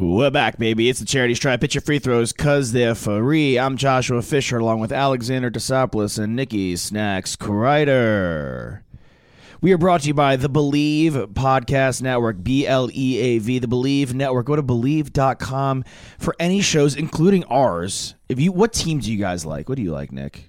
We're back, baby. It's the charity stripe. Pitch your free throws because they're free. I'm Joshua Fisher along with Alexander Desopoulos and Nikki Snacks Kreider. We are brought to you by the Bleav Podcast Network, B L E A V, the Bleav Network. Go to bleav.com for any shows, including ours. If you what team do you guys like? What do you like, Nick?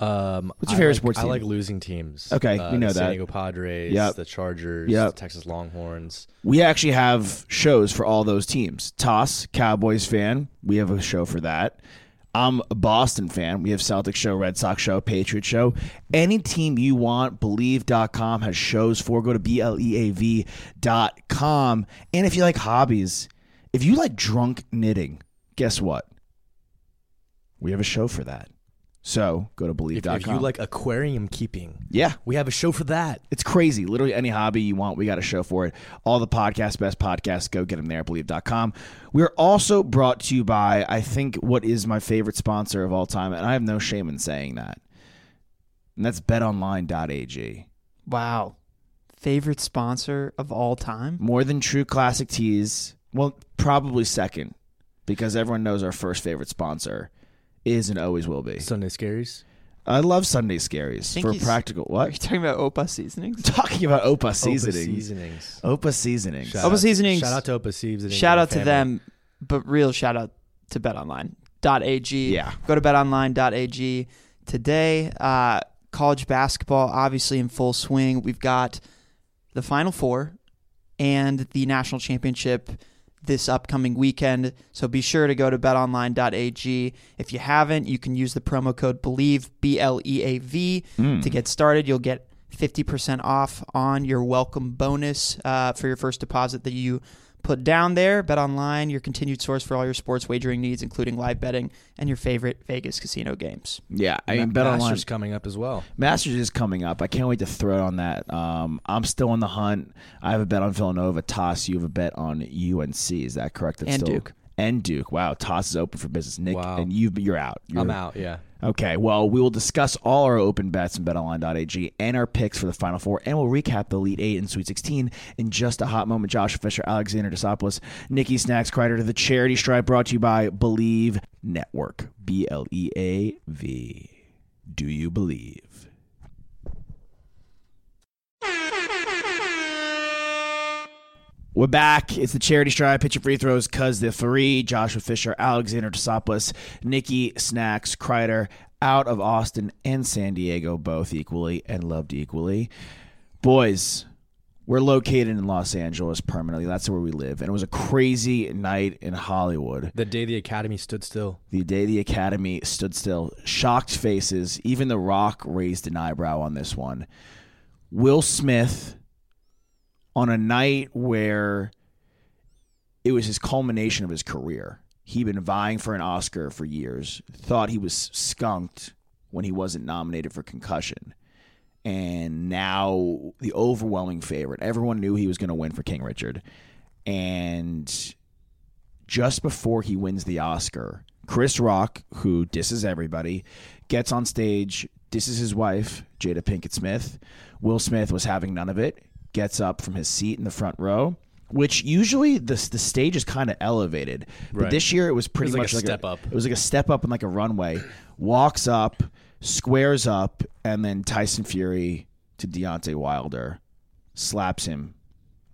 Um, What's your I favorite like- sports team? I like losing teams. Okay, uh, we know the San. Diego Padres, Yep. the Chargers, Yep. the Texas Longhorns. We actually have shows for all those teams. Toss, Cowboys fan, we have a show for that. I'm a Boston fan. We have Celtics show, Red Sox show, Patriot show. Any team you want, bleav.com has shows for. Go to B L E A V.com. And if you like hobbies, if you like drunk knitting, guess what? We have a show for that. So go to If, bleav.com. if you like aquarium keeping, yeah. we have a show for that. It's crazy. Literally any hobby you want, we got a show for it. All the podcasts, best podcasts, go get them there at bleav.com. We're also brought to you by, I think, what is my favorite sponsor of all time, and I have no shame in saying that. And that's betonline.ag. Wow. Favorite sponsor of all time? More than True Classic Tees. Well, probably second, because everyone knows our first favorite sponsor is and always will be. Sunday Scaries. I love Sunday Scaries think for he's- practical. Are you What? talking about Opa seasonings? Talking about Opa Opa seasonings. Seasonings. Opa seasonings. Shout Opa out- Seasonings. Shout out to Opa Seasonings. Shout and out to family. them, but real shout out to betonline.ag. Yeah. Go to betonline.ag today. Uh, college basketball, obviously in full swing. We've got the Final Four and the national championship this upcoming weekend. So be sure to go to betonline.ag. If you haven't, you can use the promo code BELIEVE, B L E A V, to get started. You'll get 50% off on your welcome bonus uh, for your first deposit that you put down there. Bet online, your continued source for all your sports wagering needs, including live betting and your favorite Vegas casino games. Yeah, I Ma- mean, BetOnline. Masters coming up as well. Masters is coming up. I can't wait to throw it on that. Um, I'm still on the hunt. I have a bet on Villanova. Toss, you have a bet on UNC. Is that correct? That's And still- Duke. And Duke. Wow, Toss is open for business. Nick, Wow. and you, you're out. You're, I'm out. Yeah. Okay, well, we will discuss all our open bets in betonline.ag and our picks for the Final Four, and we'll recap the Elite Eight and Sweet 16 in just a hot moment. Josh Fisher, Alexander Desopoulos, Nikki Snacks, Kreider to the Charity Stripe, brought to you by Bleav Network. B L E A V. Do you believe? We're back. It's the charity stripe. Pitch your free throws because they're free. Joshua Fisher, Alexander Tosopoulos, Nikki Snacks, Kreider out of Austin and San Diego, both equally and loved equally. Boys, we're located in Los Angeles permanently. That's where we live. And it was a crazy night in Hollywood. The day the Academy stood still. The day the Academy stood still, shocked faces. Even The Rock raised an eyebrow on this one. Will Smith, on a night where it was his culmination of his career, he'd been vying for an Oscar for years, thought he was skunked when he wasn't nominated for Concussion. And now the overwhelming favorite. Everyone knew he was going to win for King Richard. And just before he wins the Oscar, Chris Rock, who disses everybody, gets on stage, disses his wife, Jada Pinkett Smith. Will Smith was having none of it, gets up from his seat in the front row, which usually the, the stage is kind of elevated. But Right. this year it was pretty much like a like step up. It was like a step up and like a runway. Walks up, squares up, and then Tyson Fury to Deontay Wilder slaps him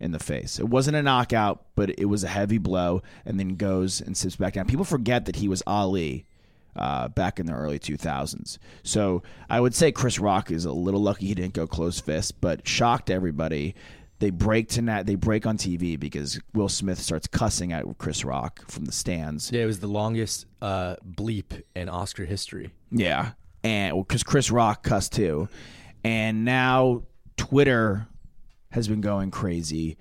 in the face. It wasn't a knockout, but it was a heavy blow, and then goes and sits back down. People forget that he was Ali uh, back in the early 2000s. So I would say Chris Rock is a little lucky he didn't go close fist, but shocked everybody. They break to na- they break on TV because Will Smith starts cussing at Chris Rock from the stands. Yeah, it was the longest uh, bleep in Oscar history. Yeah, and because Chris Rock cussed too, and now Twitter has been going crazy.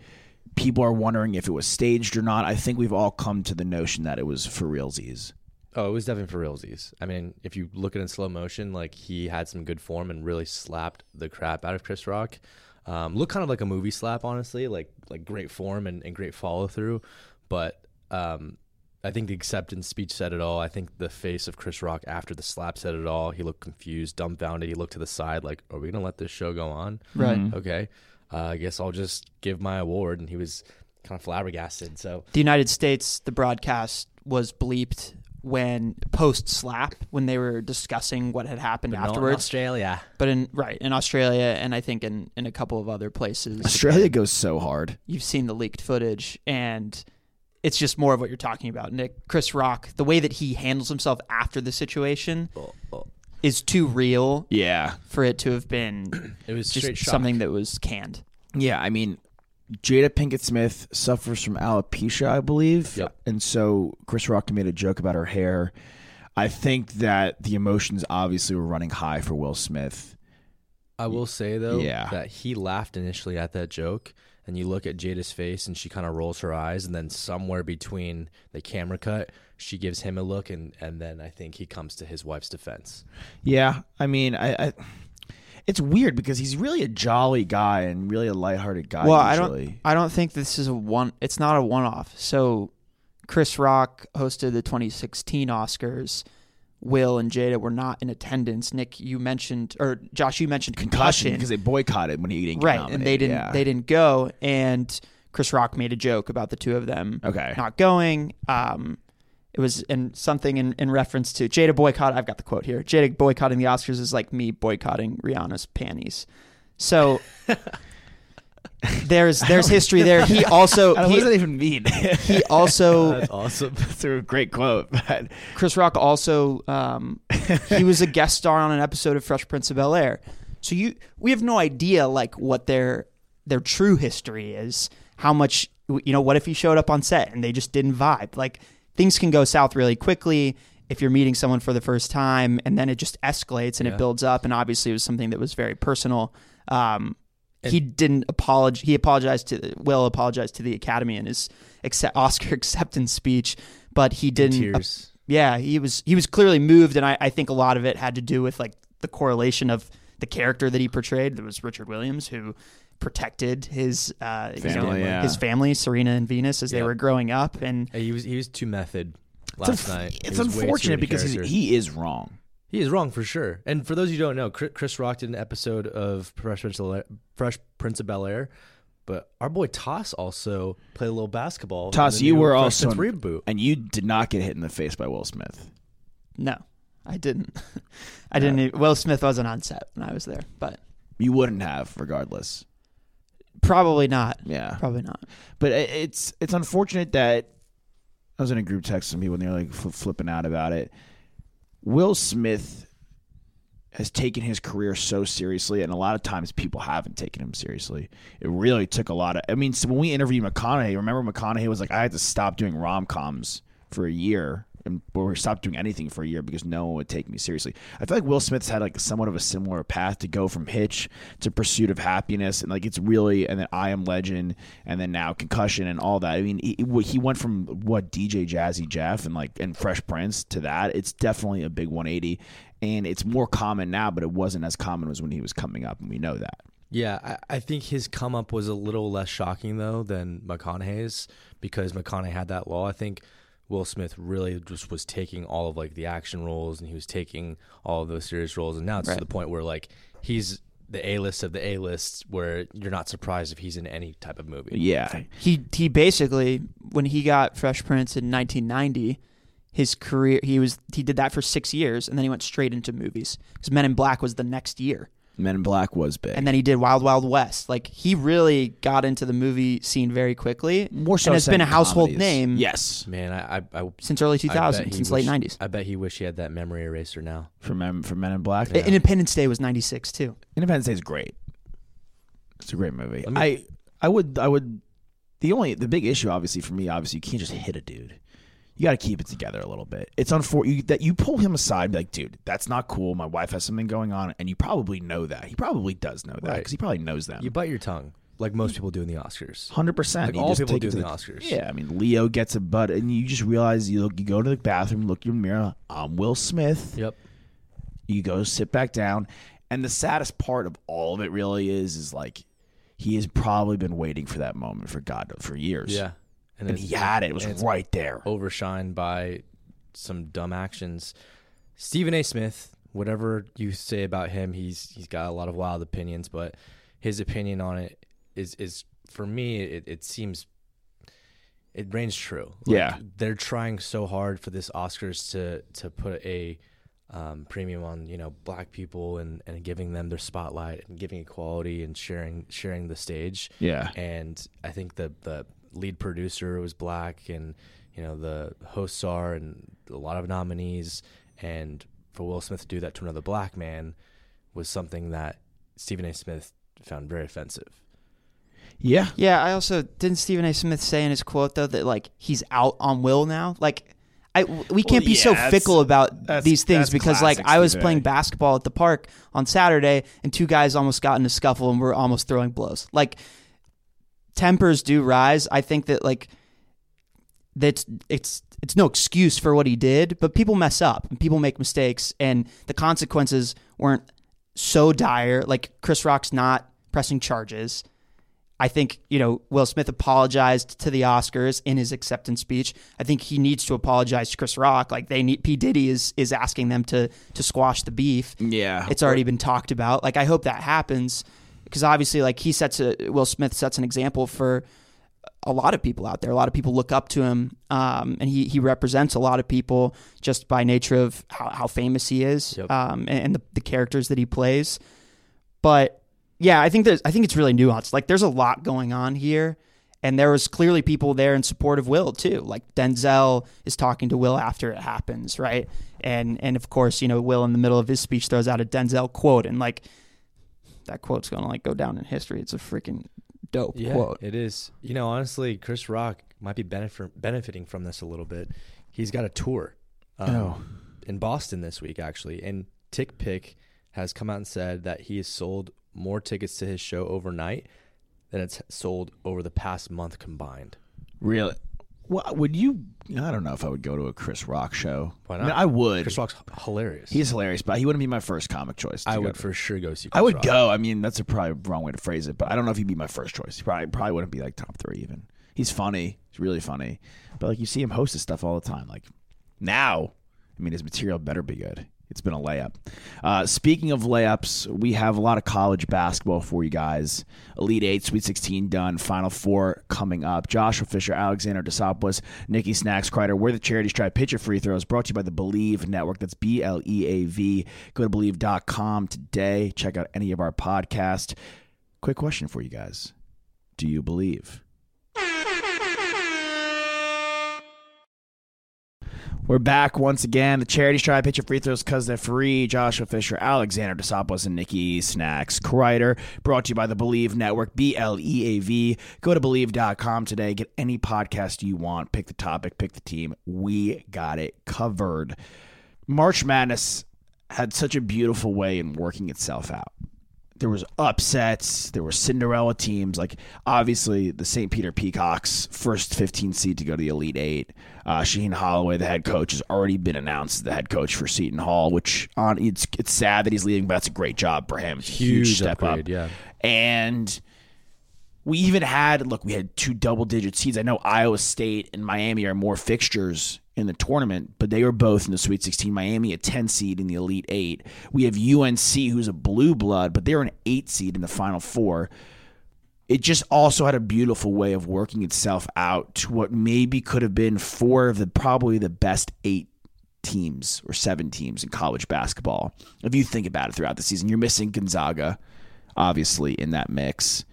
people are wondering if it was staged or not. I think we've all come to the notion that it was for realsies. Oh, it was definitely for realsies. I mean, if you look at it in slow motion, like he had some good form and really slapped the crap out of Chris Rock. Um, looked kind of like a movie slap, honestly, like like great form and, and great follow through. But um, I think the acceptance speech said it all. I think the face of Chris Rock after the slap said it all. He looked confused, dumbfounded. He looked to the side, like, "Are we gonna let this show go on?" Right. Okay. Uh, I guess I'll just give my award. And he was kind of flabbergasted. So The United States, the broadcast was bleeped when post slap when they were discussing what had happened But not in afterwards. Australia. but in right in Australia and I think in in a couple of other places, Australia goes so hard. you've seen the leaked footage and. It's just more of what you're talking about, Nick. Chris Rock, the way that he handles himself after the situation is too real Yeah. for it to have been It was just something that was canned. Yeah, I mean, Jada Pinkett Smith suffers from alopecia, I believe. Yep. And so Chris Rock made a joke about her hair. I think that the emotions obviously were running high for Will Smith. I will say though Yeah. that he laughed initially at that joke, and you look at Jada's face, and she kind of rolls her eyes, and then somewhere between the camera cut, she gives him a look, and and then I think he comes to his wife's defense. Yeah, I mean, I, I it's weird because he's really a jolly guy and really a lighthearted guy. well, I don't. I don't think this is a one. It's not a one-off. So, Chris Rock hosted the 2016 Oscars. Will and Jada were not in attendance. Nick, you mentioned, or Josh, you mentioned concussion because they boycotted when he didn't get right? And they didn't. yeah. They didn't go. And Chris Rock made a joke about the two of them Okay. not going. Um, it was in something in, in reference to Jada boycott. I've got the quote here. Jada boycotting the Oscars is like me boycotting Rihanna's panties. So there's there's history there. He also I don't- what does that he, even mean? he also That's awesome. That's a great quote. But Chris Rock also um, he was a guest star on an episode of Fresh Prince of Bel Air. So you we have no idea like what their their true history is. How much you know? What if he showed up on set and they just didn't vibe? Like things can go south really quickly if you're meeting someone for the first time, and then it just escalates and Yeah. it builds up. And obviously, it was something that was very personal. Um, he didn't apologize. He apologized to Will apologized to the Academy in his accept, Oscar acceptance speech, but he didn't Tears. yeah, he was he was clearly moved, and I, I think a lot of it had to do with like the correlation of the character that he portrayed. There was Richard Williams who protected his uh, you know, Family, yeah. his family, Serena and Venus, as they were growing up, and He was he was too method it's, last unf- night. It's was way too unfortunate because he's, he is wrong. He is wrong for sure. And for those who don't know, Chris Chris Rock did an episode of Fresh Prince of Bel- Fresh Prince of Bel Air, but our boy Toss also played a little basketball. in Toss, you were also Prince reboot. and you did not get hit in the face by Will Smith. no, I didn't. I didn't. e- Will Smith wasn't on set when I was there, but You wouldn't have, regardless. Probably not. Yeah, Probably not. but it- it's it's unfortunate that I was in a group text with some people and they're like fl- flipping out about it. Will Smith has taken his career so seriously, and a lot of times people haven't taken him seriously. It really took a lot of. I mean, so when we interviewed McConaughey, remember McConaughey was like, "I had to stop doing rom coms for a year." And or stop doing anything for a year because no one would take me seriously. I feel like Will Smith's had like somewhat of a similar path to go from Hitch to Pursuit of Happiness, and like it's really, and then I Am Legend, and then now Concussion and all that. I mean, he, he went from what DJ Jazzy Jeff and like and Fresh Prince to that. It's definitely a big 180, and it's more common now, but it wasn't as common as when he was coming up, and we know that. Yeah, I, I think his come up was a little less shocking though than McConaughey's because McConaughey had that law. I think Will Smith really just was taking all of like the action roles and he was taking all of those serious roles, and now it's Right. to the point where like he's the A list of the A list, where you're not surprised if he's in any type of movie. Yeah, He he basically when he got Fresh Prince in 1990, his career he was he did that for six years, and then he went straight into movies because Men in Black was the next year. Men in Black was big. and then he did Wild Wild West. Like he really got into the movie scene very quickly, more so and has been a household comedies. name Yes, Man, I I, I since early I bet 2000, he since wish- late 90s. I bet he wish he had that memory eraser now. for Men for Men in Black. Yeah. Independence Day was 96 too. Independence Day is great. It's a great movie. Me- I I would I would the only the big issue obviously for me obviously you can't just hit a dude. You got to keep it together a little bit. It's unfortunate you, that you pull him aside, like, dude, that's not cool. My wife has something going on, and you probably know that. He probably does know that Right. because he probably knows them. You bite your tongue. like most people do in the Oscars. Hundred percent. Like all people do in the Oscars. Yeah, I mean, Leo gets a butt, and you just realize you look, you go to the bathroom, look in the mirror. I'm Will Smith. Yep. You go sit back down, and the saddest part of all of it really is, is like he has probably been waiting for that moment for God for years. Yeah. And it's- he had it. It was right there. overshined by some dumb actions. Stephen A. Smith, whatever you say about him, he's he's got a lot of wild opinions, but his opinion on it is is for me it, it seems it rings true. Like, Yeah. they're trying so hard for this Oscars to to put a um, premium on you know black people and, and giving them their spotlight and giving equality and sharing sharing the stage Yeah. and I think the the lead producer was black, and you know the hosts are, and a lot of nominees, and for Will Smith to do that to another black man was something that Stephen A. Smith found very offensive. Yeah. Yeah, I also didn't Stephen A. Smith say in his quote though that like he's out on Will now. Like, I we can't be yeah, so fickle about these things because like I was Stephen playing basketball at the park on Saturday and two guys almost got in a scuffle and were almost throwing blows. Like, tempers do rise. I think that like that's it's it's no excuse for what he did, but people mess up and people make mistakes and the consequences weren't so dire. Like Chris Rock's not pressing charges. I think, you know, Will Smith apologized to the Oscars in his acceptance speech. I think he needs to apologize to Chris Rock. Like they need P. Diddy is is asking them to to squash the beef. Yeah. It's already been talked about. Like I hope that happens because obviously like he sets a Will Smith sets an example for a lot of people out there. A lot of people look up to him, um, and he he represents a lot of people just by nature of how, how famous he is Yep. um, and, and the, the characters that he plays. But yeah, I think there's I think it's really nuanced. Like there's a lot going on here. And there was clearly people there in support of Will too. Like Denzel is talking to Will after it happens, right? And and of course, you know, Will in the middle of his speech throws out a Denzel quote, and like that quote's gonna like go down in history. It's a freaking dope quote. it is. You know, honestly, Chris Rock might be benefit, benefiting from this a little bit. He's got a tour um, Oh. in Boston this week, actually, and TickPick has come out and said that he has sold more tickets to his show overnight than it's sold over the past month combined. Really? Well, would you? I don't know if I would go to a Chris Rock show. Why I, mean, not? I would. Chris Rock's hilarious. He's hilarious, but he wouldn't be my first comic choice. I would to. for sure go see. Chris I would Rock. go. I mean, that's a probably wrong way to phrase it, but I don't know if he'd be my first choice. He probably probably wouldn't be like top three even. He's funny. He's really funny, but like you see him host his stuff all the time. Like now, I mean, his material better be good. It's been a layup. Uh, speaking of layups, we have a lot of college basketball for you guys. Elite Eight, Sweet 16 done. Final Four coming up. Joshua Fisher, Alexander Desopoulos, Nikki Snacks, Kreider. We're the Charity Stripe Pitcher Free Throws brought to you by the Bleav Network. That's B L E A V. Go to Bleav.com today. Check out any of our podcasts. Quick question for you guys Do you believe? We're back once again. The charity stripe pitcher free throws because they're free. Joshua Fisher, Alexander Desopoulos, and Nikki Snacks Kreider. Brought to you by the Bleav Network, B L E A V. Go to Bleav.com today. Get any podcast you want. Pick the topic, pick the team. We got it covered. March Madness had such a beautiful way in working itself out there was upsets there were cinderella teams like obviously the st peter peacocks first 15 seed to go to the elite eight. Uh, Shaheen Holloway the head coach has already been announced as the head coach for seton hall which on it's it's sad that he's leaving but that's a great job for him. Huge, Huge step upgrade, up yeah. and we even had look we had two double digit seeds i know iowa state and miami are more fixtures in the tournament but they were both in the sweet 16 miami a 10 seed in the elite 8 we have unc who's a blue blood but they're an 8 seed in the final four it just also had a beautiful way of working itself out to what maybe could have been four of the probably the best eight teams or seven teams in college basketball. If you think about it throughout the season, you're missing Gonzaga, obviously, in that mix.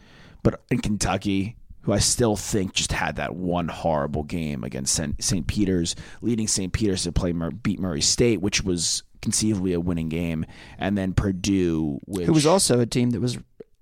But in Kentucky, who I still think just had that one horrible game against St. Peter's, leading St. Peter's to play beat Murray State, which was conceivably a winning game, and then Purdue, which Who was also a team that was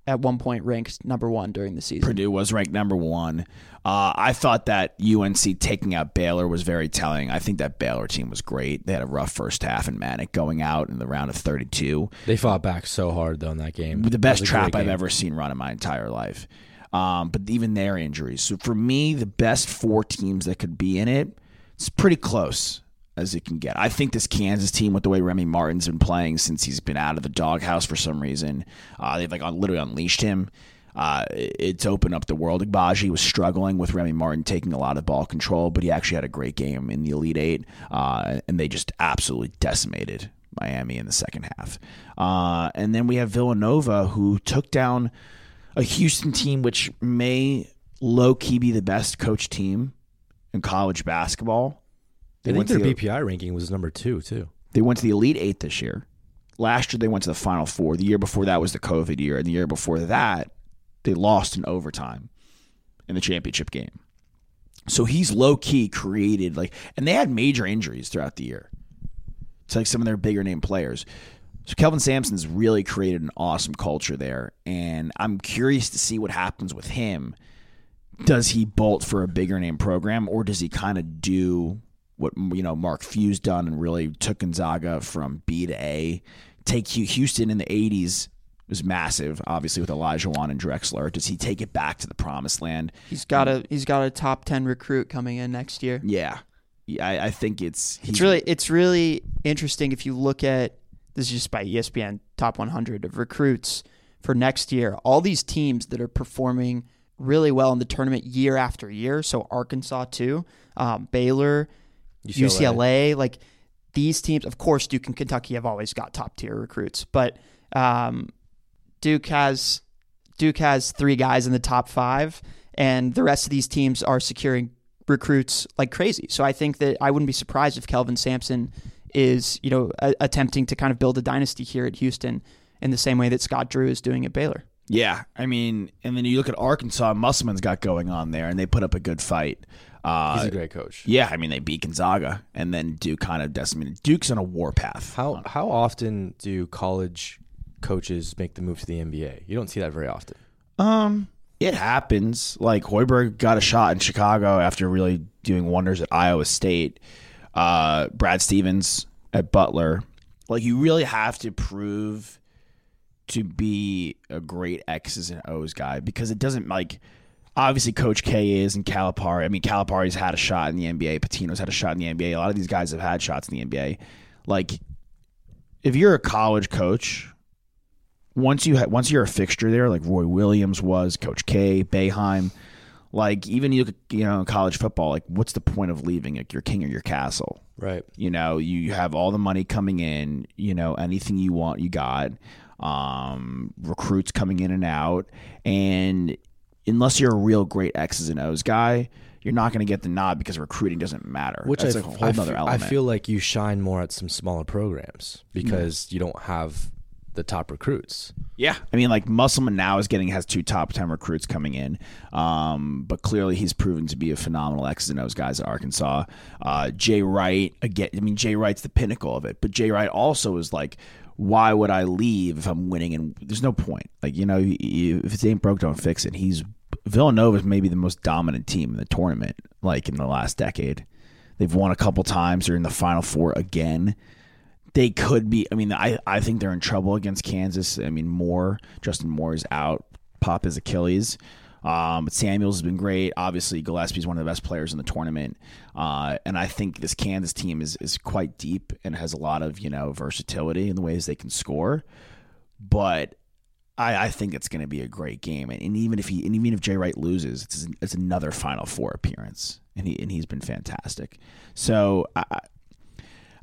at one point ranked number one during the season. Purdue was ranked number one. Uh, I thought that UNC taking out Baylor was very telling. I think that Baylor team was great. They had a rough first half, and Manek going out in the round of 32. They fought back so hard though in that game. The best was a great trap I've game. ever seen run in my entire life. Um, but even their injuries. So for me, the best four teams that could be in it, it's pretty close as it can get. I think this Kansas team, with the way Remy Martin's been playing since he's been out of the doghouse for some reason, uh, they've like literally unleashed him. Uh, it's opened up the world. Agbaji was struggling with Remy Martin taking a lot of ball control, but he actually had a great game in the Elite Eight, uh, and they just absolutely decimated Miami in the second half. Uh, and then we have Villanova, who took down a Houston team, which may low key be the best coach team in college basketball. I think their the- BPI ranking was number two too. they went to the Elite Eight this year. Last year they went to the Final Four. The year before that was the COVID year, and the year before that they lost in overtime in the championship game. So he's low key created like, and they had major injuries throughout the year. It's like some of their bigger name players. So Kelvin Sampson's really created an awesome culture there, and I'm curious to see what happens with him. Does he bolt for a bigger name program, or does he kind of do what you know Mark Few's done and really took Gonzaga from B to A? Take Houston in the '80s was massive, obviously with Olajuwon and Drexler. Does he take it back to the promised land? He's got a he's got a top ten recruit coming in next year. Yeah, yeah I, I think it's It's really it's really interesting if you look at this is just by ESPN top 100 of recruits for next year. All these teams that are performing really well in the tournament year after year. So Arkansas too, um, Baylor, UCLA. like these teams. Of course, Duke and Kentucky have always got top tier recruits, but um, Duke has Duke has three guys in the top five, and the rest of these teams are securing recruits like crazy. So I think that I wouldn't be surprised if Kelvin Sampson is, you know, a- attempting to kind of build a dynasty here at Houston in the same way that Scott Drew is doing at Baylor. Yeah, I mean, and then you look at Arkansas, Musselman's got going on there, and they put up a good fight. Uh, He's a great coach. yeah, I mean, they beat Gonzaga, and then Duke kind of decimated. Duke's on a warpath. How how often do college coaches make the move to the NBA? You don't see that very often. Um, it happens. Like Hoiberg got a shot in Chicago after really doing wonders at Iowa State. Uh, Brad Stevens at Butler. Like you really have to prove to be a great X's and O's guy because it doesn't like obviously Coach K is and Calipari. I mean Calipari's had a shot in the NBA. Pitino's had a shot in the NBA. A lot of these guys have had shots in the NBA. Like if you're a college coach once you ha- once you're a fixture there, like Roy Williams was, Coach K, Boeheim, like even you look at you know college football, like what's the point of leaving like your king or your castle? Right. You know, you have all the money coming in. You know, anything you want, you got. Um, recruits coming in and out, and unless you're a real great X's and O's guy, you're not going to get the nod because recruiting doesn't matter. Which That's I, like a whole I other fe- element. I feel like you shine more at some smaller programs because you don't have the top recruits. Yeah, I mean, like Musselman now is getting has two top ten recruits coming in, um, but clearly he's proven to be a phenomenal X's and O's guys at Arkansas. Uh, Jay Wright again. I mean, Jay Wright's the pinnacle of it, but Jay Wright also is like, why would I leave if I'm winning? And there's no point. Like you know, you, you- if it ain't broke, don't fix it. He's Villanova is maybe the most dominant team in the tournament, like in the last decade. They've won a couple times. They're in the Final Four again they could be. I mean, I, I think they're in trouble against Kansas. I mean, Moore, Justin Moore is out. Pop is Achilles. Um, but Samuels has been great. Obviously, Gillespie's one of the best players in the tournament. Uh, and I think this Kansas team is, is quite deep and has a lot of, you know, versatility in the ways they can score. But I, I think it's going to be a great game. And, and even if he, and even if Jay Wright loses, it's, it's another Final Four appearance. And he, and he's been fantastic. So I,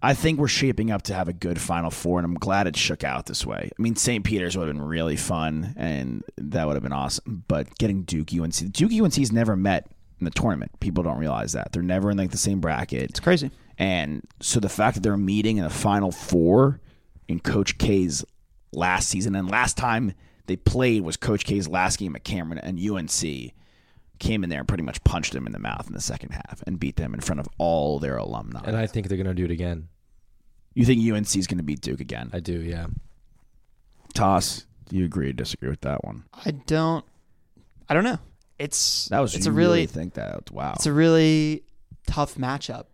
I- think we're shaping up to have a good Final Four, and I'm glad it shook out this way. I mean, St. Peter's would have been really fun, and that would have been awesome. But getting Duke UNC, Duke UNC's never met in the tournament. People don't realize that they're never in like the same bracket. It's crazy. And so the fact that they're meeting in the Final Four in Coach K's last season, and last time they played was Coach K's last game at Cameron, and UNC came in there and pretty much punched them in the mouth in the second half and beat them in front of all their alumni. And I think they're going to do it again. You think UNC is going to beat Duke again? I do, yeah. Toss. Do you agree or disagree with that one? I don't. I don't know. It's That was it's you a really, really think that. Wow. it's a really tough matchup.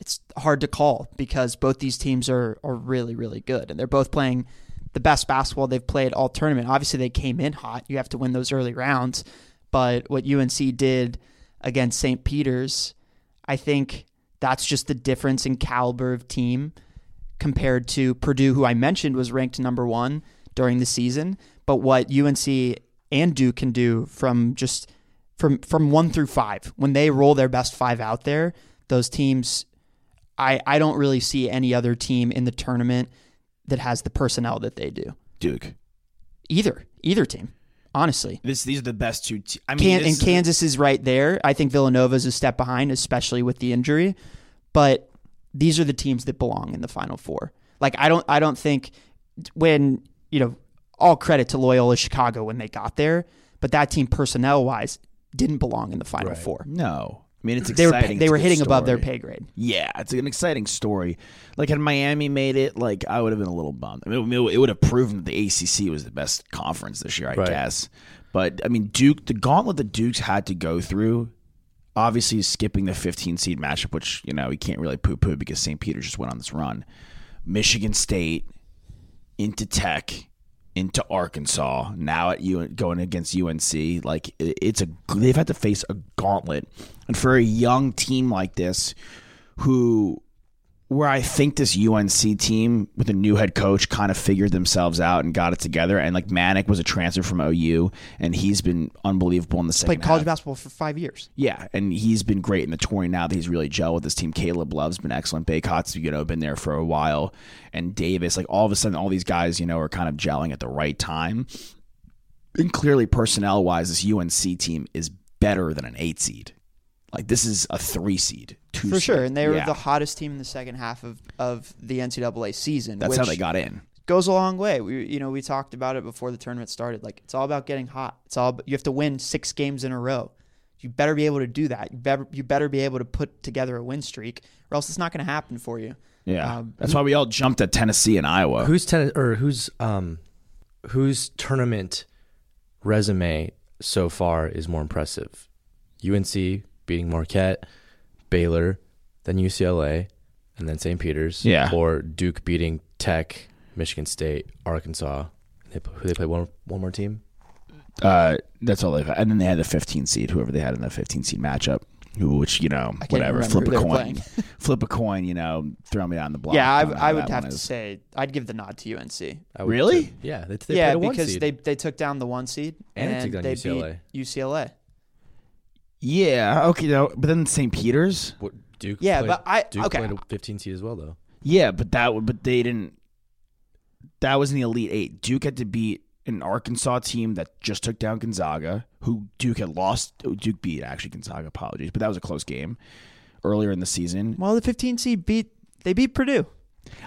It's hard to call because both these teams are are really really good and they're both playing the best basketball they've played all tournament. Obviously, they came in hot. You have to win those early rounds. But what UNC did against St. Peter's, I think that's just the difference in caliber of team compared to Purdue, who I mentioned was ranked number one during the season. But what UNC and Duke can do from just from from one through five, when they roll their best five out there, those teams, I I don't really see any other team in the tournament that has the personnel that they do. Duke. Either either team, honestly. This these are the best two. Te- I mean, Can, and Kansas is right there. I think Villanova's a step behind, especially with the injury. But these are the teams that belong in the Final Four. Like I don't, I don't think when you know all credit to Loyola Chicago when they got there, but that team personnel wise didn't belong in the Final Right. Four. No, I mean it's They were exciting. they It's were good hitting above their pay grade. Yeah, it's an exciting story. Like had Miami made it, like I would have been a little bummed. I mean, it would have proven that the ACC was the best conference this year, I Right. guess. But I mean, Duke, the gauntlet the Dukes had to go through. Obviously, skipping the 15 seed matchup, which you know we can't really poo poo because St. Peter's just went on this run. Michigan State into Tech into Arkansas now at U going against UNC like it's a they've had to face a gauntlet. And for a young team like this who where I think this UNC team with a new head coach kind of figured themselves out and got it together and like Manek was a transfer from OU and he's been unbelievable in the second Played college half. basketball for five years. Yeah, and he's been great in the touring now that he's really gelled with this team. Caleb Love's been excellent. Bacot's you know been there for a while, and Davis. Like all of a sudden, all these guys you know are kind of gelling at the right time. And clearly, personnel wise, this UNC team is better than an eight seed. Like this is a three seed, two For seed. sure. And they were Yeah. the hottest team in the second half of, of the NCAA season. That's which how they got in. goes a long way. We you know, we talked about it before the tournament started. Like it's all about getting hot. It's all you have to win six games in a row. You better be able to do that. You better you better be able to put together a win streak, or else it's not going to happen for you. Yeah, Um, that's why we all jumped at Tennessee and Iowa. Who's ten or who's um whose tournament resume so far is more impressive? UNC beating Marquette, Baylor, then UCLA, and then St. Peter's. Yeah. Or Duke beating Tech, Michigan State, Arkansas. They, who they play one one more team? Uh, that's all they've had. And then they had the 15 seed, whoever they had in the 15 seed matchup, who, which, you know, whatever, flip a coin. flip a coin, you know, throw me on the block. yeah, I, Don't know how I would have to is. say I'd give the nod to UNC. I would Really? too. Yeah. They, they yeah, a one because seed. they they took down the one seed And they and, took down they UCLA. beat UCLA. Yeah, okay, no, but then St. Peter's? What, Duke. Yeah, played, but I Duke okay. played a 15 seed as well, though. Yeah, but that would, but they didn't. That was in the Elite Eight. Duke had to beat an Arkansas team that just took down Gonzaga, who Duke had lost. oh, Duke beat actually Gonzaga. Apologies, but that was a close game earlier in the season. Well, the 15 seed beat they beat Purdue.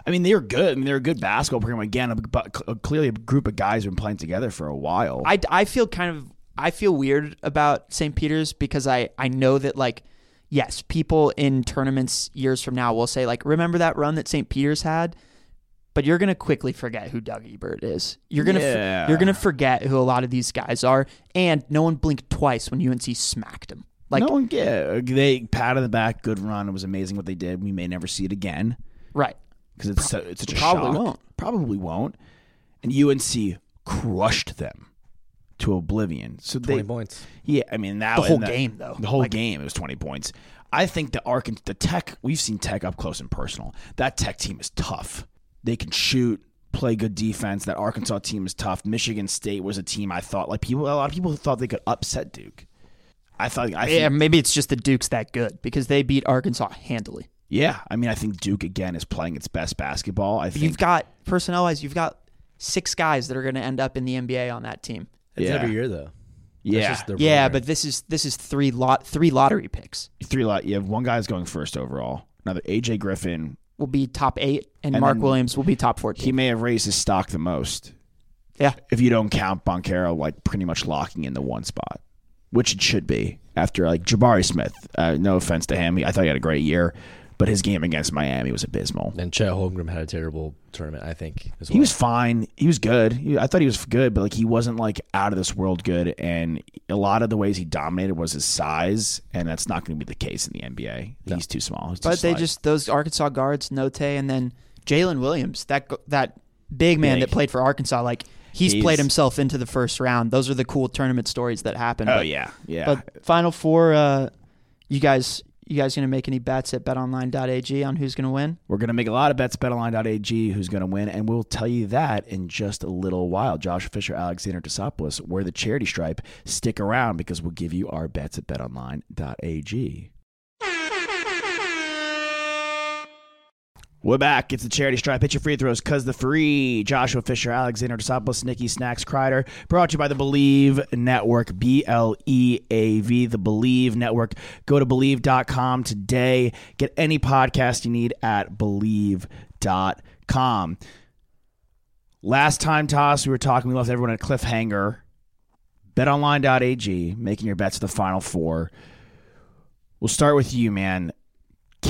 I mean, they were good. I mean, they're a good basketball program. Again, but clearly a group of guys who've been playing together for a while. I, I feel kind of I feel weird about St. Peter's because I I know that like yes, people in tournaments years from now will say like remember that run that St. Peter's had, but you're gonna quickly forget who Doug Edert is. You're gonna f- you're gonna forget who a lot of these guys are, and no one blinked twice when UNC smacked them. Like no one get they pat on the back, good run. It was amazing what they did. We may never see it again right, because it's so, it's such a Probably shock. won't. Probably won't. And UNC crushed them to oblivion. So 20 they, points. yeah, I mean that The whole that- game, though. the whole Like- game it was twenty points. I think the Ark the Tech we've seen Tech up close and personal. That Tech team is tough. They can shoot, play good defense. That Arkansas team is tough. Michigan State was a team I thought like people a lot of people thought they could upset Duke. I thought I think, yeah, maybe it's just the Duke's that good because they beat Arkansas handily. Yeah, I mean, I think Duke again is playing its best basketball. I think You've got personnel wise, you've got six guys that are going to end up in the NBA on that team. It's Yeah. every year, though. Yeah, Yeah, program. but this is this is three lot three lottery picks. three lot. You have one guy's going first overall. Another AJ Griffin. Will be top eight, and, And Mark Williams will be top fourteen. He may have raised his stock the most. Yeah. if you don't count Banchero, like pretty much locking in the one spot, which it should be after like Jabari Smith. Uh, no offense to him, I thought he had a great year, but his game against Miami was abysmal. And Chet Holmgren had a terrible tournament, I think. As well. He was fine. He was good. He, I thought he was good, but like he wasn't like out of this world good. And a lot of the ways he dominated was his size, and that's not going to be the case in the NBA. He's too small. He's too but they just those Arkansas guards, Notae, and then Jaylin Williams. That that big man Big. that played for Arkansas. Like he's, He's- played himself into the first round. Those are the cool tournament stories that happen. Oh but, yeah, yeah. But Final Four, uh, you guys, you guys gonna make any bets at BetOnline.ag on who's gonna win? We're going to make a lot of bets. BetOnline.ag, who's going to win, and we'll tell you that in just a little while. Josh Fisher, Alexander Desopoulos, we're the charity stripe. Stick around because we'll give you our bets at BetOnline.ag. We're back. It's the charity stripe. Hit your free throws because the free. Joshua Fisher, Alexander Desopoulos, Nikki Snacks Kreider. Brought to you by the Bleav Network. B L E A V, the Bleav Network. Go to Bleav.com today. Get any podcast you need at Bleav.com. Last time, Toss, we were talking, we left everyone at cliffhanger. BetOnline.ag, making your bets for the Final Four. We'll start with you, man.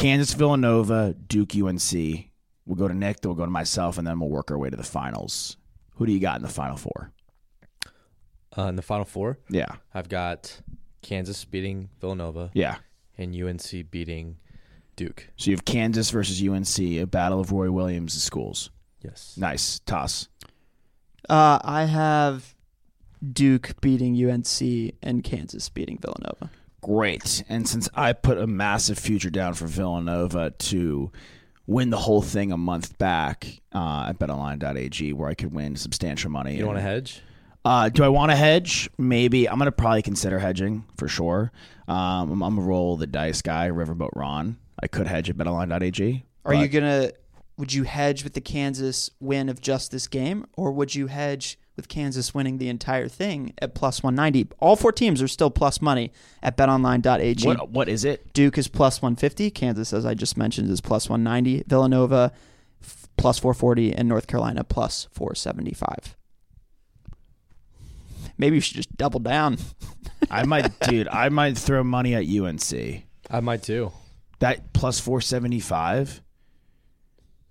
Kansas, Villanova, Duke, UNC. We'll go to Nick, then we'll go to myself, and then we'll work our way to the finals. Who do you got in the Final Four? Uh, in the final four, Yeah, I've got Kansas beating Villanova yeah. and UNC beating Duke. So you have Kansas versus UNC, a battle of Roy Williams' schools. Yes. Nice. Toss. Uh, I have Duke beating UNC and Kansas beating Villanova. Great. And since I put a massive future down for Villanova to win the whole thing a month back uh, at betonline.ag, where I could win substantial money. You want to hedge? Uh, do I want to hedge? Maybe. I'm going to probably consider hedging for sure. Um, I'm, I'm going to roll the dice guy, Riverboat Ron. I could hedge at betonline.ag. Are you gonna? Would you hedge with the Kansas win of just this game, or would you hedge with Kansas winning the entire thing at plus one ninety? All four teams are still plus money at BetOnline.ag. What, what is it? Duke is plus one fifty. Kansas, as I just mentioned, is plus one ninety. Villanova f- plus four forty, and North Carolina plus four seventy five. Maybe you should just double down. I might, dude, I might throw money at UNC. I might too. That plus 475.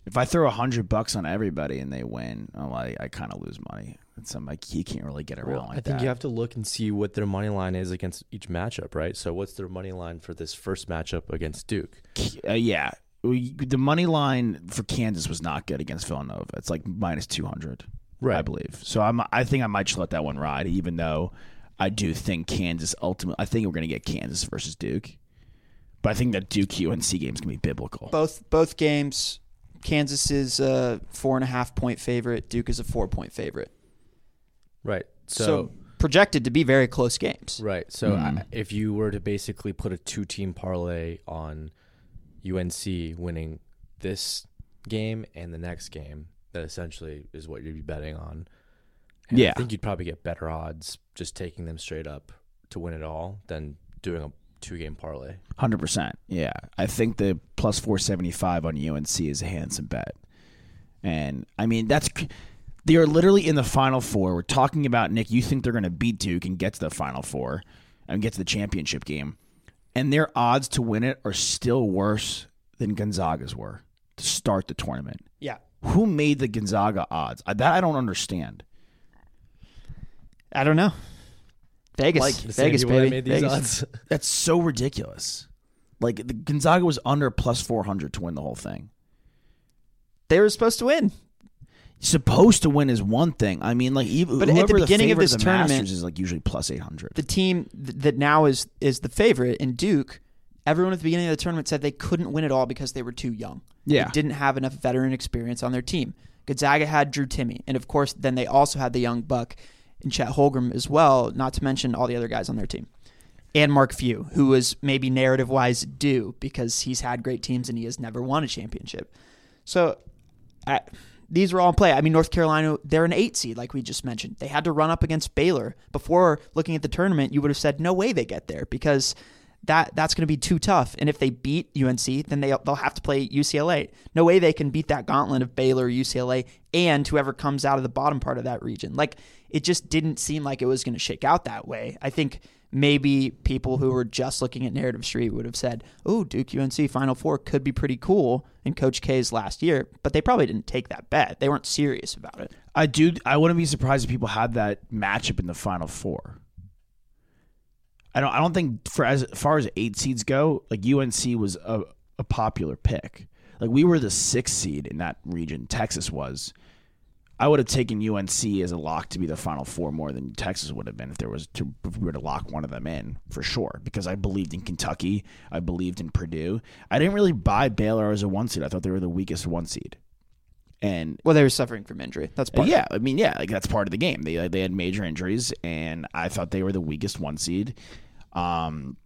If I throw a hundred bucks on everybody and they win, oh, I, I kind of lose money. It's I'm like you can't really get around Well, like I think that. you have to look and see what their money line is against each matchup, right? So, what's their money line for this first matchup against Duke? uh, yeah, We- the money line for Kansas was not good against Villanova. It's like minus 200, right. I believe. So I'm I think I might just let that one ride, even though I do think Kansas ultimately. I think we're gonna get Kansas versus Duke, but I think that Duke UNC game's gonna be biblical. Both both games, Kansas is a four and a half point favorite. Duke is a four point favorite. Right. So, So, projected to be very close games. right. So, Mm-hmm. I, if you were to basically put a two-team parlay on UNC winning this game and the next game, that essentially is what you'd be betting on. And Yeah. I think you'd probably get better odds just taking them straight up to win it all than doing a two-game parlay. Hundred percent. Yeah, I think the plus four seventy five on UNC is a handsome bet, and I mean that's they are literally in the final four. We're talking about Nick. You think they're going to beat Duke and get to the final four and get to the championship game, and their odds to win it are still worse than Gonzaga's were to start the tournament. Yeah. Who made the Gonzaga odds? I- That I don't understand. I don't know. Vegas, Like, The Vegas, baby. made these Vegas. odds. That's so ridiculous. Like the Gonzaga was under plus four hundred to win the whole thing. They were supposed to win. Supposed to win is one thing. I mean, like even But at the beginning of favorite this the tournament- Masters is like usually plus eight hundred. The team th- that now is is the favorite in Duke. Everyone at the beginning of the tournament said they couldn't win at all because they were too young. Yeah. They didn't have enough veteran experience on their team. Gonzaga had Drew Timme, and of course, then they also had the young buck and Chet Holmgren as well. Not to mention all the other guys on their team, and Mark Few, who was maybe narrative wise due because he's had great teams and he has never won a championship. So, I, these were all in play. I mean, North Carolina, they're an eight seed, like we just mentioned. They had to run up against Baylor. Before looking at the tournament, you would have said, no way they get there because that that's going to be too tough. And if they beat UNC, then they, they'll have to play UCLA. No way they can beat that gauntlet of Baylor, UCLA, and whoever comes out of the bottom part of that region. Like, it just didn't seem like it was going to shake out that way. I think maybe people who were just looking at Narrative Street would have said, "Oh, Duke UNC Final Four could be pretty cool." In Coach K's last year, but they probably didn't take that bet. They weren't serious about it. I do. I wouldn't be surprised if people had that matchup in the final four. I don't. I don't think for as far as eight seeds go, like UNC was a, a popular pick. Like we were the sixth seed in that region. Texas was. I would have taken UNC as a lock to be the Final Four more than Texas would have been if there was to if we were to lock one of them in for sure. Because I believed in Kentucky, I believed in Purdue. I didn't really buy Baylor as a one seed. I thought they were the weakest one seed. And Well, they were suffering from injury. That's part. yeah, I mean, yeah, like that's part of the game. They they had major injuries, and I thought they were the weakest one seed. Um,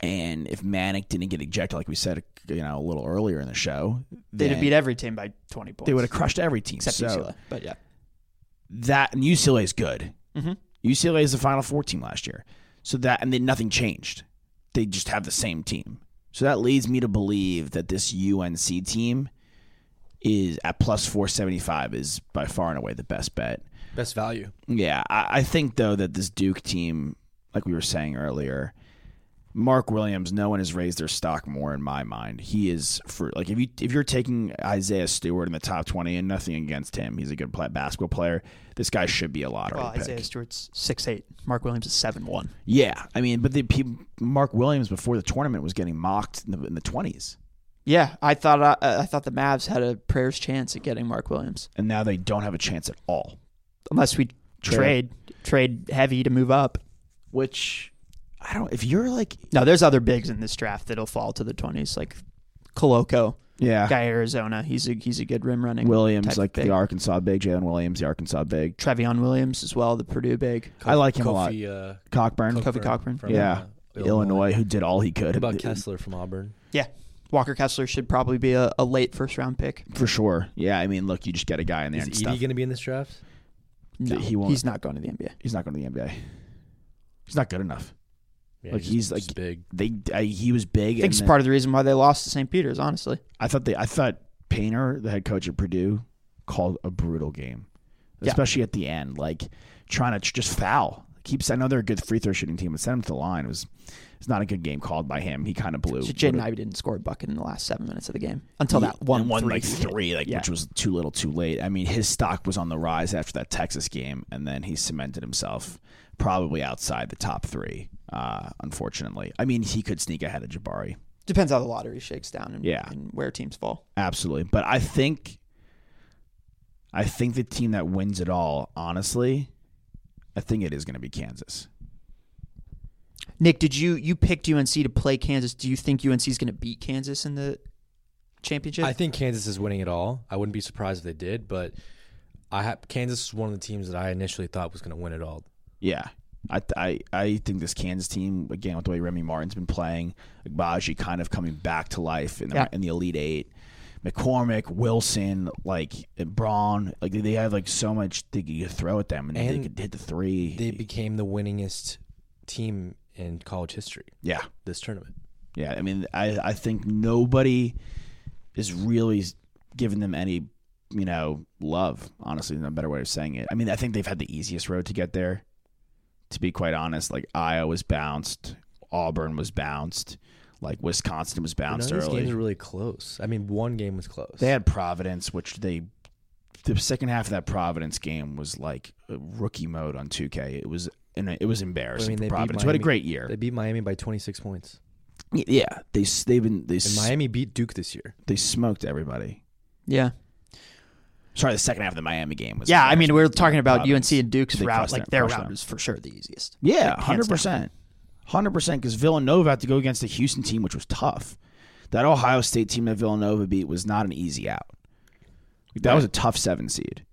and if Manek didn't get ejected, like we said, you know, a little earlier in the show, They'd have beat every team by 20 points. They would have crushed every team. except so UCLA. But yeah. that and UCLA is good. Mhm. UCLA is the Final Four team last year, so that and then nothing changed. They just have the same team. So that leads me to believe that this UNC team is at plus four seventy five is by far and away the best bet. Best value. Yeah, I, I think though that this Duke team, like we were saying earlier, Mark Williams, no one has raised their stock more in my mind. He is for like if you if you're taking Isaiah Stewart in the top twenty, and nothing against him, he's a good play, basketball player. This guy should be a lottery Well, pick. Isaiah Stewart's six eight. Mark Williams is seven one. Yeah, I mean, but the people, Mark Williams before the tournament was getting mocked in the twenties, Yeah, I thought uh, I thought the Mavs had a prayer's chance at getting Mark Williams, and now they don't have a chance at all. unless we Trade. trade trade heavy to move up. Which I don't. If you're like, No, there's other bigs in this draft that'll fall to the twenties, like Koloko, yeah, guy Arizona. He's a he's a good rim running. Williams, type like big. the Arkansas big, Jaylin Williams, the Arkansas big. Trevion Williams as well, the Purdue big. I like him a lot. Kofi, uh, Cockburn, Kofi Cockburn. from, Yeah. uh, Illinois, who did all he could. What about Kessler from Auburn? Yeah, Walker Kessler should probably be a, a late first round pick. For sure. Yeah, I mean, look, you just get a guy in there Is and Edey stuff. going to be in this draft? No, He won't. he's not going to the NBA. He's not going to the NBA. He's not good enough. Yeah, Like, he's, like- big. They, I, he was big. I think and it's then- part of the reason why they lost to St. Peter's. Honestly, I thought they, I thought Painter, the head coach at Purdue, called a brutal game, Yeah. especially at the end, like trying to ch- just foul. Keeps. I know they're a good free throw shooting team, but send him to the line. It was. It's not a good game called by him. He kind of blew. So Jaden would've- Ivey didn't score a bucket in the last seven minutes of the game until He- that one one like three, like Yeah. which was too little, too late. I mean, his stock was on the rise after that Texas game, and then he cemented himself probably outside the top three. Uh, unfortunately, I mean, he could sneak ahead of Jabari, Depends how the lottery shakes down and, Yeah. and where teams fall. absolutely. But I think, I think the team that wins it all, honestly, I think it is going to be Kansas. Nick, did you you picked UNC to play Kansas? Do you think UNC is going to beat Kansas in the championship? I think Kansas is winning it all. I wouldn't be surprised if they did, but I ha- Kansas is one of the teams that I initially thought was going to win it all. Yeah. I, I I think this Kansas team again with the way Remy Martin's been playing, Agbaji kind of coming back to life in the, Yeah. in the Elite Eight. McCormack, Wilson, like Braun, like they had like so much they could throw at them, and, they could hit the three. They became the winningest team in college history yeah, this tournament. yeah. I mean, I I think nobody is really giving them any you know love. Honestly, no better way of saying it. I mean, I think they've had the easiest road to get there. To be quite honest, like Iowa was bounced, Auburn was bounced, like Wisconsin was But None bounced of these early. games are really close. I mean, one game was close. They had Providence, which they the second half of that Providence game was like a rookie mode on 2K. It was and it was embarrassing. I mean, for they beat Providence, who had a Miami- great year. They beat Miami by 26 points. yeah, they they've been they And s- Miami beat Duke this year. they smoked everybody. yeah, Sorry, the second half of the Miami game was. yeah. I mean, we were talking about Providence. UNC and Duke's They route. crushed Like them, their crushed route them. was for sure the easiest. Yeah, Like, hands hundred down. percent, hundred percent. Because Villanova had to go against the Houston team, which was tough. That Ohio State team that Villanova beat was not an easy out. Like, that was a tough seven seed,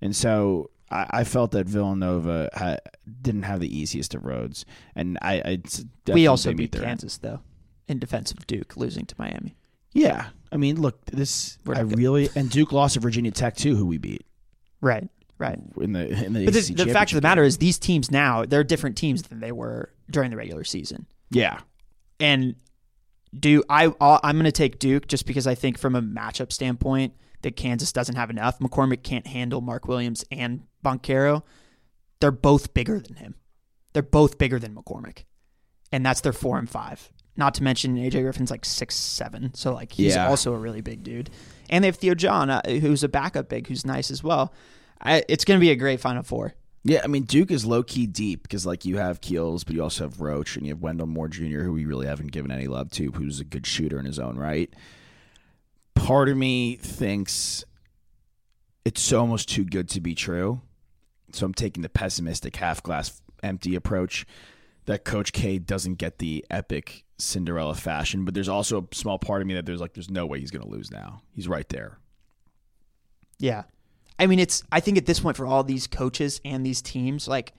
and so I, I felt that Villanova ha didn't have the easiest of roads, and I, I We also they beat their- Kansas though, in defense of Duke losing to Miami. Yeah, I mean, look, this We're I not good. really and Duke lost to Virginia Tech too, who we beat Right, right. in the in the. But the, ACC the fact of championship the matter is, these teams now they're different teams than they were during the regular season. yeah, And do I? I'll- I'm going to take Duke just because I think from a matchup standpoint that Kansas doesn't have enough. McCormack can't handle Mark Williams and Banchero. They're both bigger than him. They're both bigger than McCormack, and that's their four and five. Not to mention AJ Griffin's like six seven, so like he's Yeah. also a really big dude. And they have Theo John, uh, who's a backup big, who's nice as well. I, it's going to be a great Final Four. Yeah, I mean Duke is low key deep because like you have Keels, but you also have Roach and you have Wendell Moore Jr., who we really haven't given any love to, who's a good shooter in his own right. Part of me thinks it's almost too good to be true. So I'm taking the pessimistic half glass empty approach that Coach K doesn't get the epic Cinderella fashion, but there's also a small part of me that there's like there's no way he's going to lose now. He's right there. Yeah. I mean, it's, I think at this point for all these coaches and these teams, like,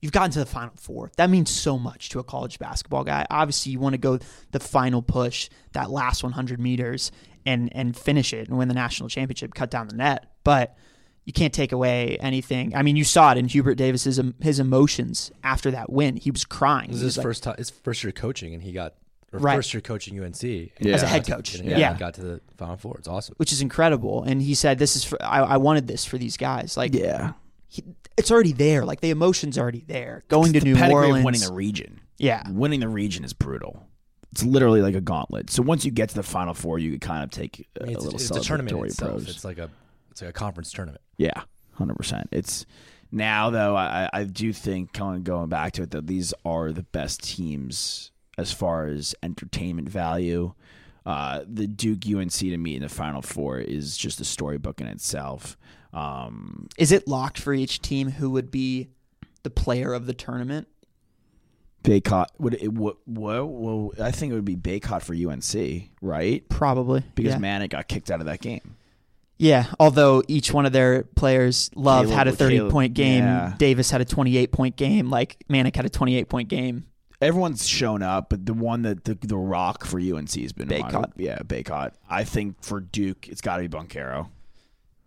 you've gotten to the final four. That means so much to a college basketball guy. Obviously, you want to go the final push, that last 100 meters, and, and finish it and win the national championship, cut down the net. But you can't take away anything. I mean, you saw it in Hubert Davis's his emotions after that win. He was crying. This is his like- first time. His first year coaching, and he got or Right. first year coaching UNC Yeah. As a head coach. and Yeah. he got to the Final Four. It's awesome. which is incredible. And he said, "This is for I, I wanted this for these guys. Like, Yeah. he, it's already there. Like the emotion's are already there. Going to the New Orleans, of winning the region. yeah, Winning the region is brutal. It's literally like a gauntlet. So once you get to the final four, you could kind of take a, I mean, it's, little it's a tournament celebratory itself. It's like a it's like a conference tournament. Yeah, hundred percent. It's now though. I, I do think kind of going back to it that these are the best teams as far as entertainment value. Uh, the Duke UNC to meet in the Final Four is just a storybook in itself. Um, is it locked for each team who would be the player of the tournament? Bacot would it what well, well I think it would be Bacot for UNC, right? Probably Because yeah. Manek got kicked out of that game. Yeah, although each one of their players, Love Caleb- had a 30 Caleb- point game, yeah. Davis had a 28 point game, like Manek had a 28 point game. Everyone's shown up, but the one that the, the rock for UNC has been Bacot. on- Yeah, Bacot. I think for Duke, it's got to be Banchero.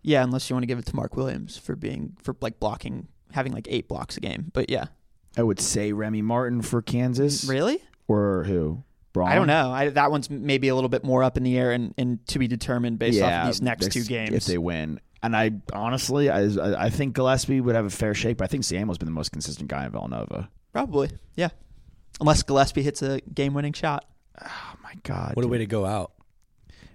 Yeah, unless you want to give it to Mark Williams for being for like blocking, having like eight blocks a game. But yeah, I would say Remy Martin for Kansas. really, Or who? Braun? I don't know. I, that one's maybe a little bit Moore up in the air and, and to be determined based off of these next next- two games. If they win. And I honestly, I, I think Gillespie would have a fair shake, but I think Samuel's been the most consistent guy in Villanova. Probably, yeah. Unless Gillespie hits a game winning shot. Oh my God. What a way to go out.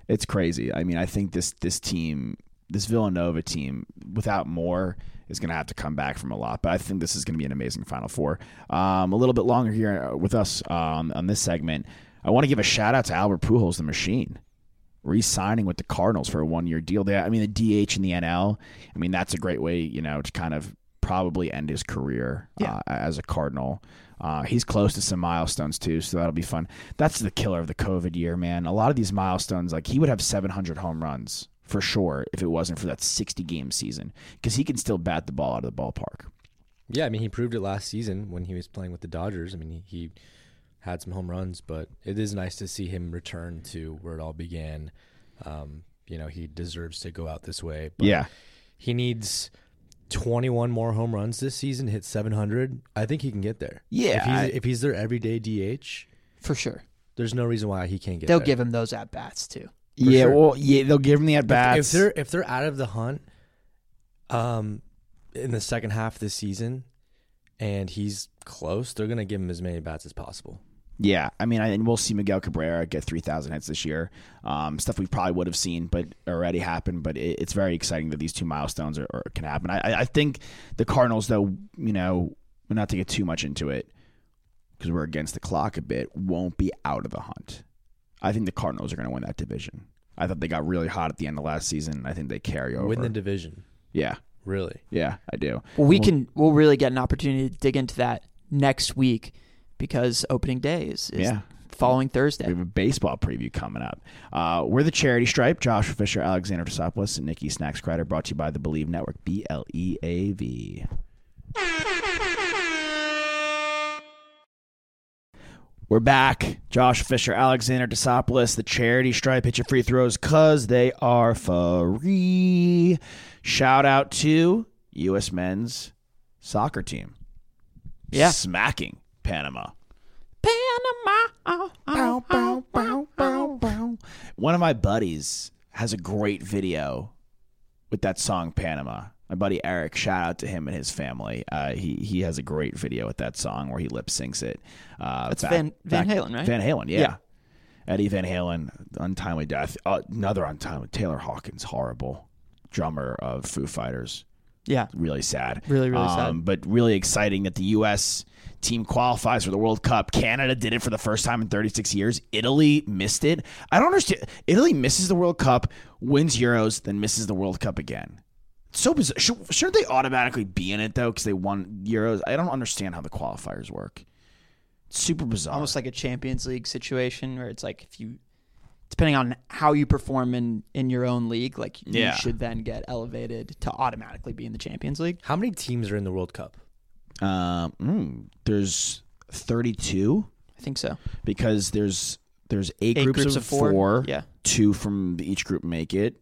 It's crazy. I mean, I think this this team, this Villanova team, without more, is going to have to come back from a lot. But I think this is going to be an amazing Final Four. Um, a little bit longer here uh, with us uh, on, this segment. I want to give a shout out to Albert Pujols, the machine, re-signing with the Cardinals for a one-year deal. There, I mean, the DH in the NL. I mean, that's a great way, you know, to kind of probably end his career Yeah. uh, as a Cardinal. Uh, he's close to some milestones too, so that'll be fun. That's the killer of the COVID year, man. A lot of these milestones, like he would have 700 home runs for sure if it wasn't for that 60 game season, because he can still bat the ball out of the ballpark. Yeah, I mean, he proved it last season when he was playing with the Dodgers. I mean, he, he had some home runs, but it is nice to see him return to where it all began. Um, you know, he deserves to go out this way. But Yeah, he needs 21 more home runs this season, hit 700. I think he can get there. Yeah, if he's, I- if he's their everyday DH, For sure. there's no reason why he can't get there. They'll there. give him those at bats too. Yeah. sure. Well, yeah, they'll give him the at If- bats. If they're if they're out of the hunt, um, in the second half of the season, and he's close, they're gonna give him as many bats as possible. Yeah, I mean, I, and we'll see Miguel Cabrera get three thousand hits this year. Um, stuff we probably would have seen, but already happened. But it, it's very exciting that these two milestones are, are, can happen. I, I- I think the Cardinals, though, you know, not to get too much into it because we're against the clock a bit, won't be out of the hunt. I think the Cardinals are going to win that division. I thought they got really hot at the end of last season. I think they carry over. Win the division, yeah, really. yeah, I do. Well, we can. We'll really get an opportunity to dig into that next week because opening day is, is Yeah. following Thursday. We have a baseball preview coming up. Uh, we're the Charity Stripe. Josh Fisher, Alexander Tosopoulos, and Nikki Snacks Crider. Brought to you by the Bleav Network. B L E A V. We're back. Josh Fisher, Alexander Tosopoulos, the Charity Stripe. Hit your free throws because they are free. Shout out to U.S. men's soccer team. Yeah. Smacking Panama. Panama. Bow, bow, bow, bow, bow. One of my buddies has a great video with that song Panama. My buddy Eric, shout out to him and his family. Uh, he he has a great video with that song where he lip syncs it. Uh, That's Van- Van Halen, right? Van Halen, yeah. Yeah. Eddie Van Halen, untimely death. Uh, another untimely. Taylor Hawkins, horrible drummer of Foo Fighters Yeah. really sad. Really, really sad. Um, But really exciting that the U.S. team qualifies for the World Cup. Canada did it for the first time in 36 years. Italy missed it. I don't understand. Italy misses the World Cup, wins Euros, then misses the World Cup again. So bizarre. Should, shouldn't they automatically be in it though? Because they won Euros. I don't understand how the qualifiers work. It's super bizarre. almost like a Champions League situation where it's like if you, depending on how you perform in in your own league, like you Yeah. should then get elevated to automatically be in the Champions League. How many teams are in the World Cup? um, mm, there's 32 I think so. because there's there's eight, Eight groups, groups of, of four. four. Yeah. two from each group make it.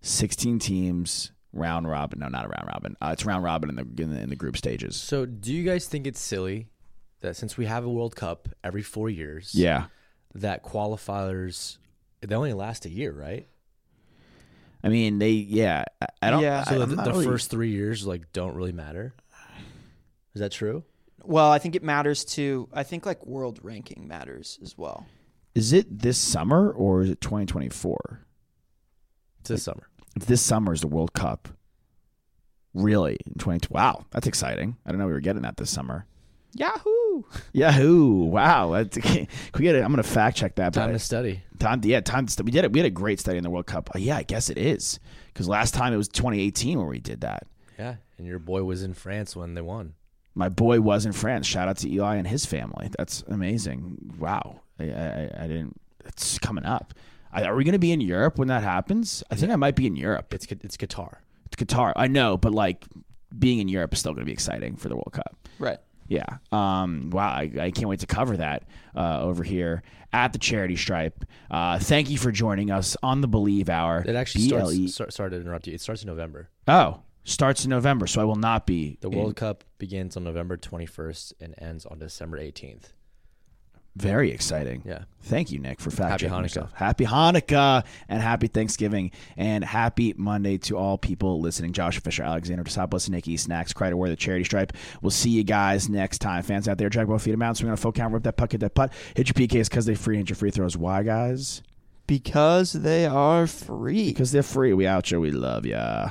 16 teams, round robin. No, not a round robin. Uh, it's round robin in the, in the in the group stages. So, do you guys think it's silly that since we have a World Cup every four years, Yeah. that qualifiers they only last a year, right? I mean, they yeah. I, I don't. Yeah. So I'm the, the really- first three years like don't really matter. Is that true? Well, I think it matters to. I think like world ranking matters as well. Is it this summer or is it 2024? It's this summer. This summer is the World Cup, really in 20. Wow, that's exciting. I don't know we were getting that this summer. Yahoo! Yahoo! Wow, that's, we get it? I'm gonna fact check that. Time to study. time, yeah, time. To, study. we did it. We had a great study in the World Cup. Uh, yeah, I guess it is because last time it was 2018 where we did that. Yeah, and your boy was in France when they won. My boy was in France. Shout out to Eli and his family. That's amazing. Wow, I, I, I didn't. It's coming up. Are we gonna be in Europe when that happens? I think I might be in Europe. It's it's Qatar. It's Qatar. I know, but like being in Europe is still going to be exciting for the World Cup. Right. Yeah. Um, wow. I, I can't wait to cover that uh, over here at the Charity Stripe. Uh, thank you for joining us on the Bleav Hour. It actually BLE starts. Start, sorry to interrupt you. It starts in November. Oh, starts in November, so I will not be. The in- World Cup begins on November 21st and ends on December 18th. Very exciting. Yeah. Thank you, Nick, for fact Happy checking Hanukkah. yourself. Happy Hanukkah and happy Thanksgiving and happy Monday to all people listening. Joshua Fisher, Alexander Desopoulos, Nikki Snacks, Crider Wear the Charity Stripe. We'll see you guys next time. Fans out there, drag ball, feed them out, swing on a full count, rip that puck, hit that putt, hit your PKs because they free, hit your free throws. Why, guys? Because they are free. Because they're free. We out you. We love ya.